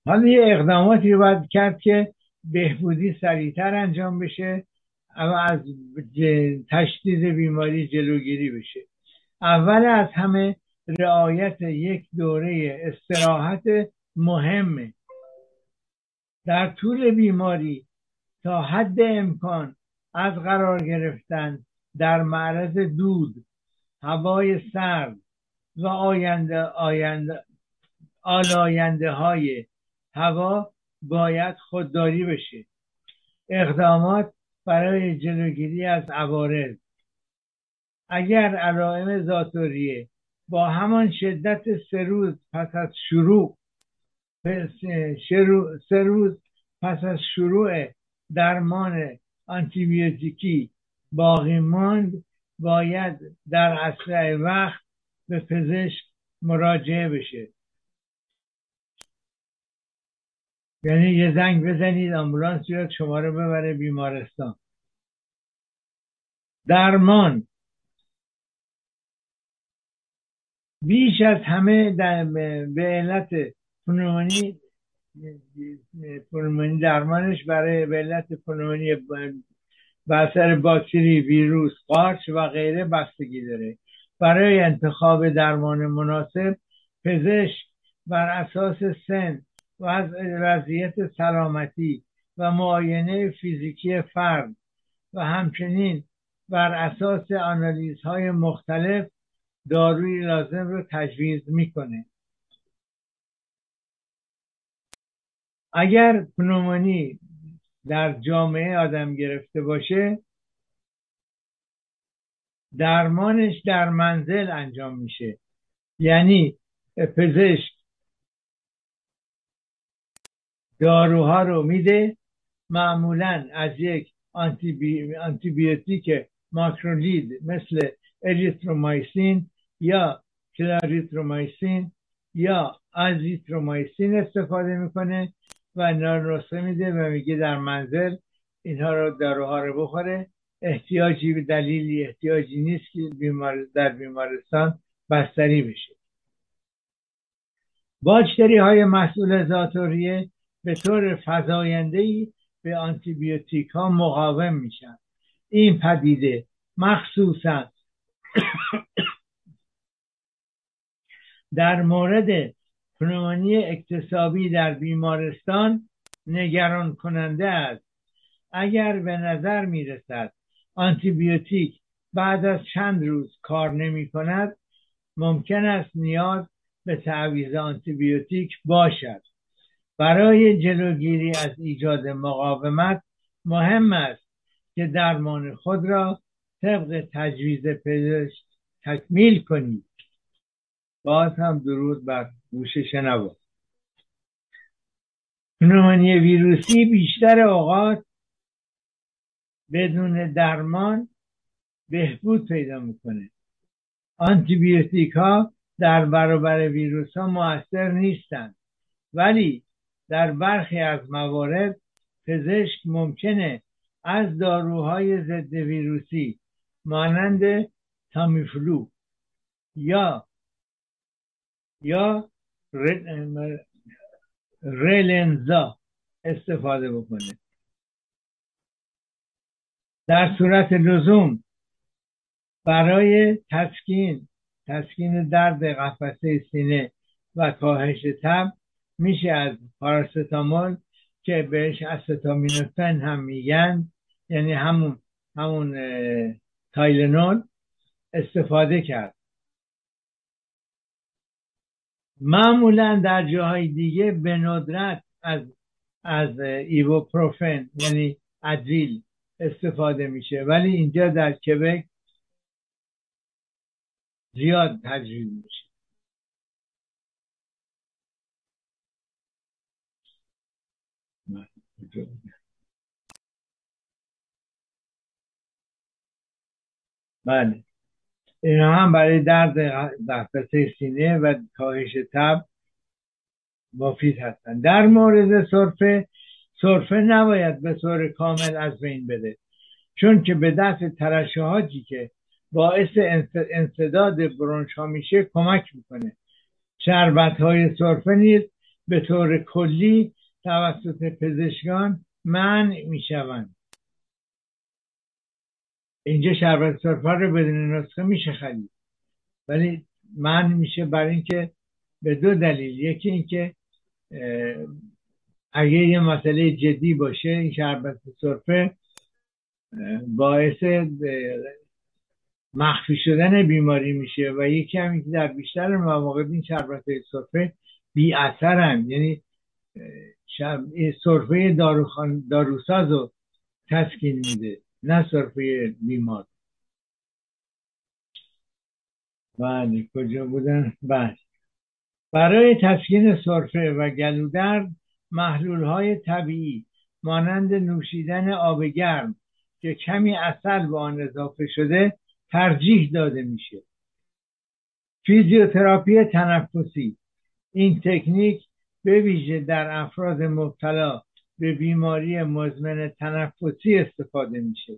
حالا یه اقداماتی رو باید کرد که بهبودی سریعتر انجام بشه و از تشدید بیماری جلوگیری بشه. اول از همه رعایت یک دوره استراحت مهمه. در طول بیماری تا حد امکان از قرار گرفتن در معرض دود هوای سرد و آینده آینده آلاینده های هوا باید خودداری بشه. اقدامات برای جلوگیری از عوارض. اگر علائم زاتوریه با همان شدت سه روز پس از شروع سه روز پس از شروع درمان آنتیبیوتیکی باقی ماند باید در اسرع وقت به پزشک مراجعه بشه. یعنی یه زنگ بزنید آمبولانس بیاد شما رو ببره بیمارستان. درمان. بیش از همه در به علت پنومونی پنومونی درمانش برای علت پنومونی به باکتری ویروس قارچ و غیره بستگی داره. برای انتخاب درمان مناسب پزشک بر اساس سن وضعیت سلامتی و معاینه فیزیکی فرد و همچنین بر اساس آنالیز های مختلف داروی لازم رو تجویز می‌کنه. اگر پنومونی در جامعه آدم گرفته باشه درمانش در منزل انجام میشه. یعنی پزشک داروها رو میده معمولا از یک آنتی بیوتیک ماکرولید مثل اریترومایسین یا کلاریترومایسین یا ازیترومایسین استفاده می‌کنه. و اینا رو میده و میگه در منزل اینها رو داروها رو بخوره. احتیاجی به دلیلی احتیاجی نیست که بیمار در بیمارستان بستری بشه. باکتری های مسئول زاتوریه به طور فضاینده به آنتیبیوتیک ها مقاوم میشن. این پدیده مخصوصا <coughs> در مورد پنومونی اکتسابی در بیمارستان نگران کننده است. اگر به نظر می رسد آنتیبیوتیک بعد از چند روز کار نمی کند ممکن است نیاز به تعویض آنتیبیوتیک باشد. برای جلوگیری از ایجاد مقاومت مهم است که درمان خود را طبق تجویز پزشک تکمیل کنید. باز هم درود بر گوش شنوا پنومونی ویروسی بیشتر اوقات بدون درمان بهبود پیدا می‌کنه. آنتیبیوتیک ها در برابر ویروس ها موثر نیستند ولی در برخی از موارد پزشک ممکنه از داروهای ضد ویروسی مانند تامیفلو یا یا رلنزا استفاده بکنه در صورت لزوم برای تسکین تسکین درد قفسه سینه و کاهش تب میشه از پاراستامول که بهش استامینوفن هم میگن یعنی همون همون تایلنول استفاده کرد. معمولا در جاهای دیگه به ندرت از از ایوپروفن یعنی ادویل استفاده میشه. ولی اینجا در کبک زیاد تجویز میشه. بله. اینا هم برای درد قفسه سینه و کاهش تب مفید هستن. در مورد سرفه سرفه نباید به طور کامل از بین بده چون که به دست ترشحاتی که باعث انصداد برونش ها میشه کمک می‌کنه. شربت های سرفه نیز به طور کلی توسط پزشکان منع می‌شوند. اینجا شربت سرفه رو بدون نسخه میشه خرید. ولی من میشه برای اینکه به دو دلیل. یکی اینکه اگه یه مسئله جدی باشه این شربت سرفه باعث مخفی شدن بیماری میشه و یکی هم که در بیشتر مواقع این شربت سرفه بی اثرن. یعنی سرفه داروساز رو تسکین میده. نه سرفه بیمار. بله کجا بودن؟ بله. برای تسکین سرفه و گلودرد محلول های طبیعی مانند نوشیدن آب گرم که کمی اصل به آن اضافه شده ترجیح داده میشه. فیزیوتراپی تنفسی این تکنیک به ویژه در افراد مبتلا به بیماری مزمن تنفسی استفاده میشه.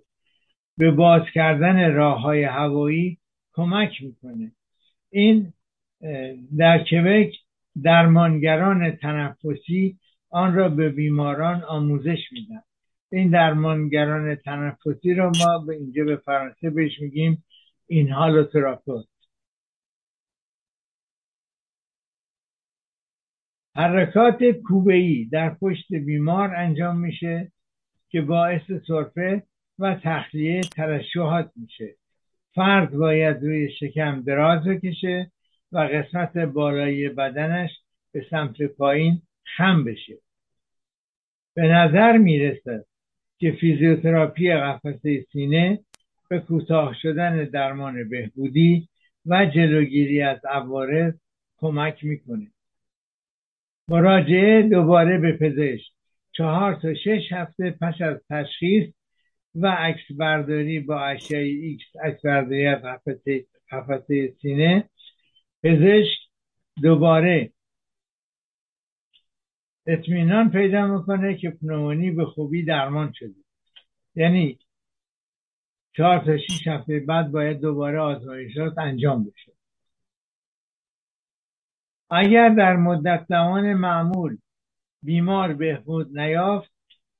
به باز کردن راه های هوایی کمک می‌کنه. این در کبک درمانگران تنفسی آن را به بیماران آموزش میدن. این درمانگران تنفسی را ما به اینجا به فرانسه بهش میگیم این حرکات کوبه در پشت بیمار انجام میشه که باعث سرفه و تخلیه ترشحات میشه. فرد باید روی شکم دراز بکشه و قسمت بالایی بدنش به سمت پایین خم بشه. به نظر می‌رسد که فیزیوتراپی قفسه سینه به کوتاه شدن درمان بهبودی و جلوگیری از عوارض کمک می‌کنه. مراجعه دوباره به پزشک. چهار تا شش هفته پس از تشخیص و عکس برداری با اشعه ایکس عکس برداری از قفسه سینه. پزشک دوباره اطمینان پیدا می‌کنه که پنومونی به خوبی درمان شده. یعنی چهار تا شیش هفته بعد باید دوباره آزمایشات انجام بشه. اگر در مدت زمان معمول بیمار بهبود نیافت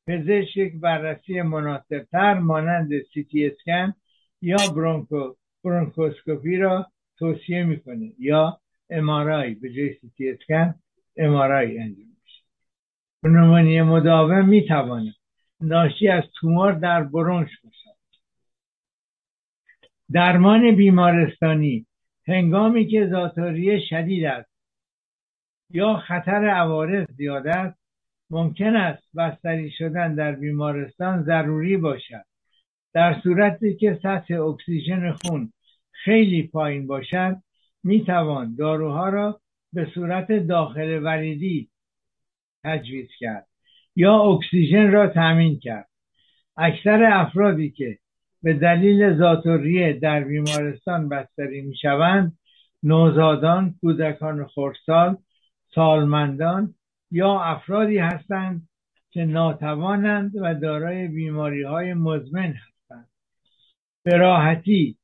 پزشک یک بررسی مناسبتر مانند سیتی اسکن یا برونکو برونکوسکوپی را توصیه می‌کنه یا امارای به جای سیتی اسکن امارای انجام میشه. پنومونی مداوم می‌تواند ناشی از تومور در برونش باشد. درمان بیمارستانی هنگامی که زاتوریه شدید است یا خطر عوارض زیاد است ممکن است بستری شدن در بیمارستان ضروری باشد. در صورتی که سطح اکسیژن خون خیلی پایین باشد می توان داروها را به صورت داخل وریدی تجویز کرد یا اکسیژن را تامین کرد. اکثر افرادی که به دلیل زاتوریه در بیمارستان بستری می شوند نوزادان کودکان خردسال سالمندان یا افرادی هستند که ناتوانند و دارای بیماری های مزمن هستند. به راحتی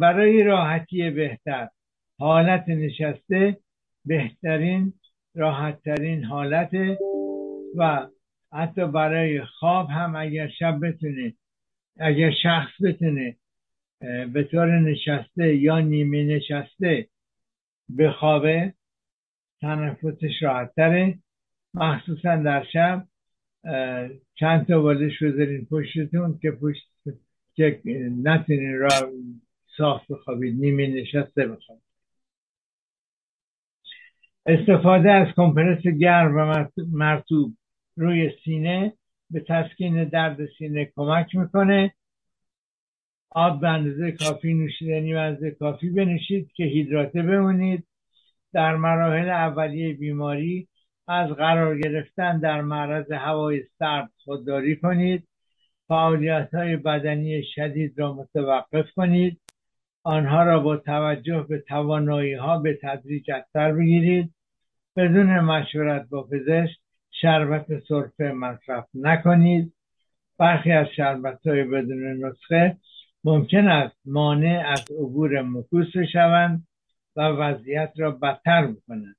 برای راحتی بهتر حالت نشسته بهترین راحتترین حالت و حتی برای خواب هم اگر شب بتونه اگر شخص بتونه به طور نشسته یا نیمه نشسته بخوابه تنفسش راحتتره. مخصوصا در شب چند تا بالش بذارین پشتتون که پشت که نتونین را صاف بخوابید نیمه نشسته بخوابید. استفاده از کمپرس گرم و مرتوب روی سینه به تسکین درد سینه کمک می‌کنه. آب به اندازه کافی نوشیدنی و اندازه کافی بنوشید که هیدراته بمونید. در مراحل اولیه بیماری از قرار گرفتن در معرض هوای سرد خودداری کنید. فعالیت های بدنی شدید را متوقف کنید. آنها را با توجه به توانایی ها به تدریج از سر بگیرید. بدون مشورت با پزشک شربت سرفه مصرف نکنید. برخی از شربت های بدون نسخه ممکن است مانع از عبور مکوس شوند و وضعیت را بدتر بکنند.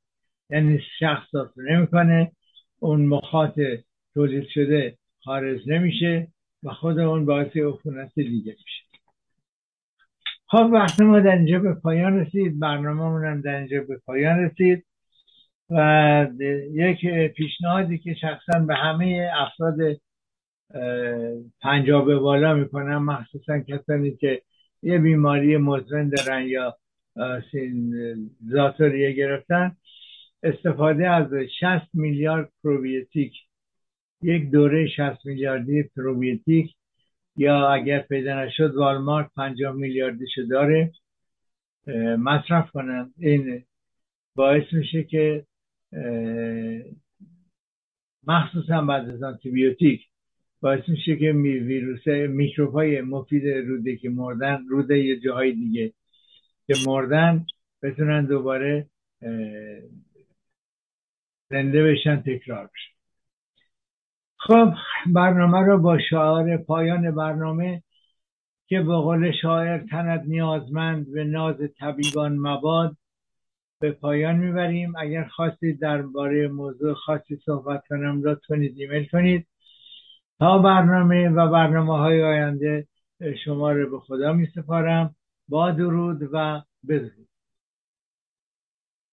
یعنی شخص نمی‌کنه اون مخاط تولید شده خارج نمیشه و خود اون باعث عفونت دیگه میشه. خب وقتی ما در اینجا به پایان رسید. برنامه هم در اینجا به پایان رسید و یک پیشنهادی که شخصا به همه افراد پنجاب بالا می‌کنم مخصوصا کسانی که یه بیماری مزمن دارن یا زاتوریه گرفتن. استفاده از 60 میلیارد پروبیوتیک یک دوره 60 میلیاردی پروبیوتیک. یا اگر پیدا نشد والمارت 50 میلیاردیشو داره. مصرف کنن. این باعث میشه که مخصوصا بعد از آنتیبیوتیک باعث میشه که ویروس میکروب های مفید روده که مردن روده یه جاهای دیگه که مردن بتونن دوباره زنده بشن تکرار بشن. خب برنامه رو با شعار پایان برنامه که به قول شاعر تند نیازمند به ناز طبیبان مباد به پایان می‌بریم. اگر خواستید درباره موضوع خاصی صحبت کنم لطف ایمیل کنید. تا برنامه و برنامه های آینده شما رو به خدا می سپارم با درود و بدرود.